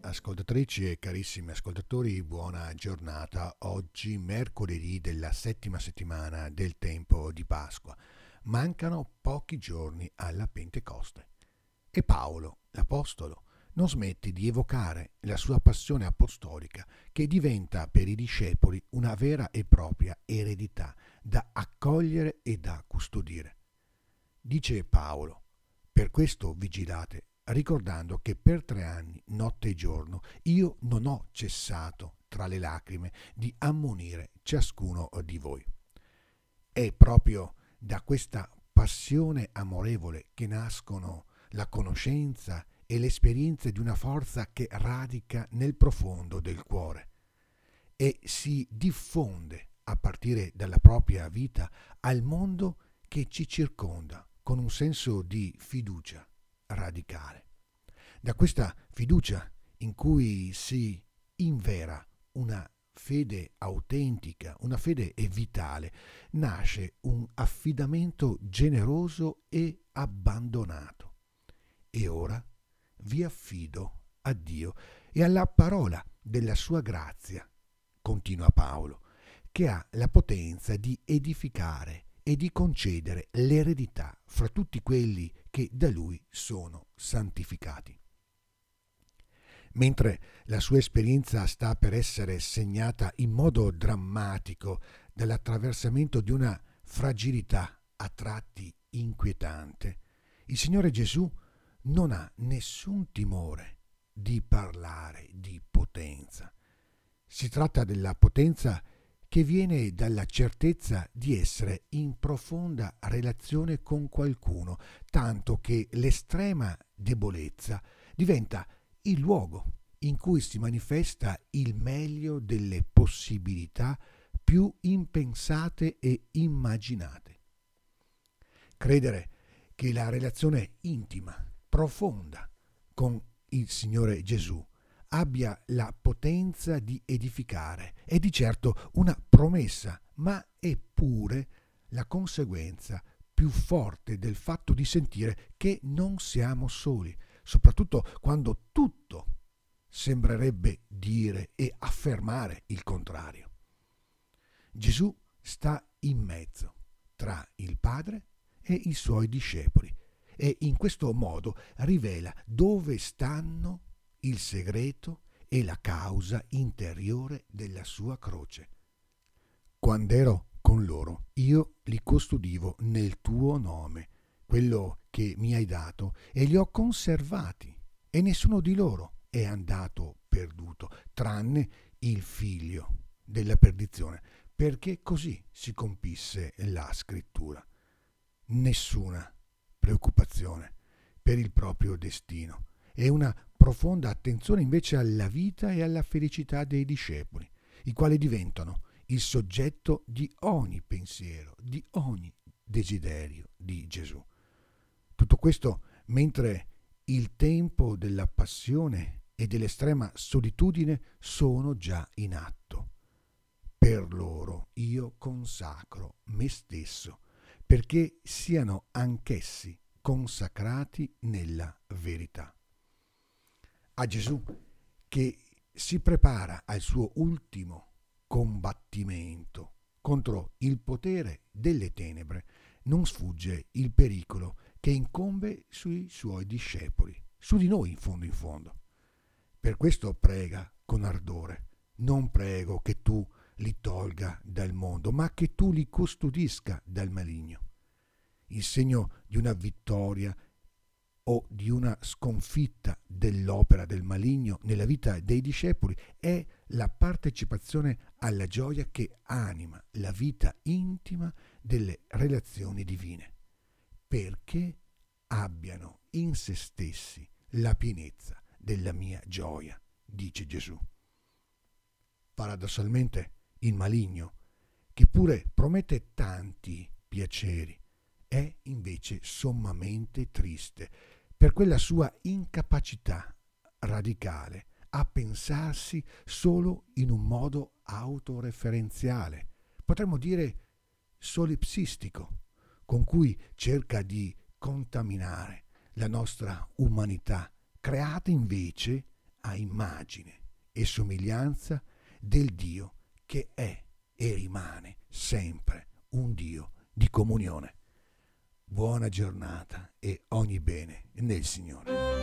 ascoltatrici e carissimi ascoltatori, buona giornata. Oggi mercoledì della settima settimana del tempo di Pasqua. Mancano pochi giorni alla Pentecoste. E Paolo, l'Apostolo, non smette di evocare la sua passione apostolica che diventa per i discepoli una vera e propria eredità da accogliere e da custodire. Dice Paolo, per questo vigilate ricordando che per tre anni, notte e giorno, io non ho cessato tra le lacrime di ammonire ciascuno di voi. È proprio da questa passione amorevole che nascono la conoscenza e l'esperienza di una forza che radica nel profondo del cuore e si diffonde a partire dalla propria vita al mondo che ci circonda con un senso di fiducia radicale. Da questa fiducia in cui si invera una fede autentica, una fede vitale, nasce un affidamento generoso e abbandonato. E ora vi affido a Dio e alla parola della sua grazia, continua Paolo, che ha la potenza di edificare e di concedere l'eredità fra tutti quelli che da lui sono santificati. Mentre la sua esperienza sta per essere segnata in modo drammatico dall'attraversamento di una fragilità a tratti inquietante, il Signore Gesù non ha nessun timore di parlare di potenza. Si tratta della potenza che viene dalla certezza di essere in profonda relazione con qualcuno, tanto che l'estrema debolezza diventa il luogo in cui si manifesta il meglio delle possibilità più impensate e immaginate. Credere che la relazione intima, profonda con il Signore Gesù abbia la potenza di edificare è di certo una promessa, ma è pure la conseguenza più forte del fatto di sentire che non siamo soli, soprattutto quando tutto sembrerebbe dire e affermare il contrario. Gesù sta in mezzo tra il Padre e i suoi discepoli e in questo modo rivela dove stanno il segreto e la causa interiore della sua croce. Quando ero con loro, io li custodivo nel tuo nome, quello che mi hai dato, e li ho conservati, e nessuno di loro è andato perduto, tranne il figlio della perdizione, perché così si compisse la scrittura. Nessuna preoccupazione per il proprio destino e una profonda attenzione invece alla vita e alla felicità dei discepoli, i quali diventano il soggetto di ogni pensiero, di ogni desiderio di Gesù. Tutto questo mentre il tempo della passione e dell'estrema solitudine sono già in atto. Per loro io consacro me stesso, perché siano anch'essi consacrati nella verità. A Gesù che si prepara al suo ultimo combattimento contro il potere delle tenebre, non sfugge il pericolo che incombe sui suoi discepoli, su di noi in fondo in fondo. Per questo prega con ardore. Non prego che tu li tolga dal mondo, ma che tu li custodisca dal maligno. Il segno di una vittoria o di una sconfitta dell'opera del maligno nella vita dei discepoli è la partecipazione alla gioia che anima la vita intima delle relazioni divine perché abbiano in se stessi la pienezza della mia gioia, dice Gesù. Paradossalmente il maligno, che pure promette tanti piaceri, è invece sommamente triste per quella sua incapacità radicale a pensarsi solo in un modo autoreferenziale, potremmo dire solipsistico con cui cerca di contaminare la nostra umanità, creata invece a immagine e somiglianza del Dio che è e rimane sempre un Dio di comunione. Buona giornata e ogni bene nel Signore.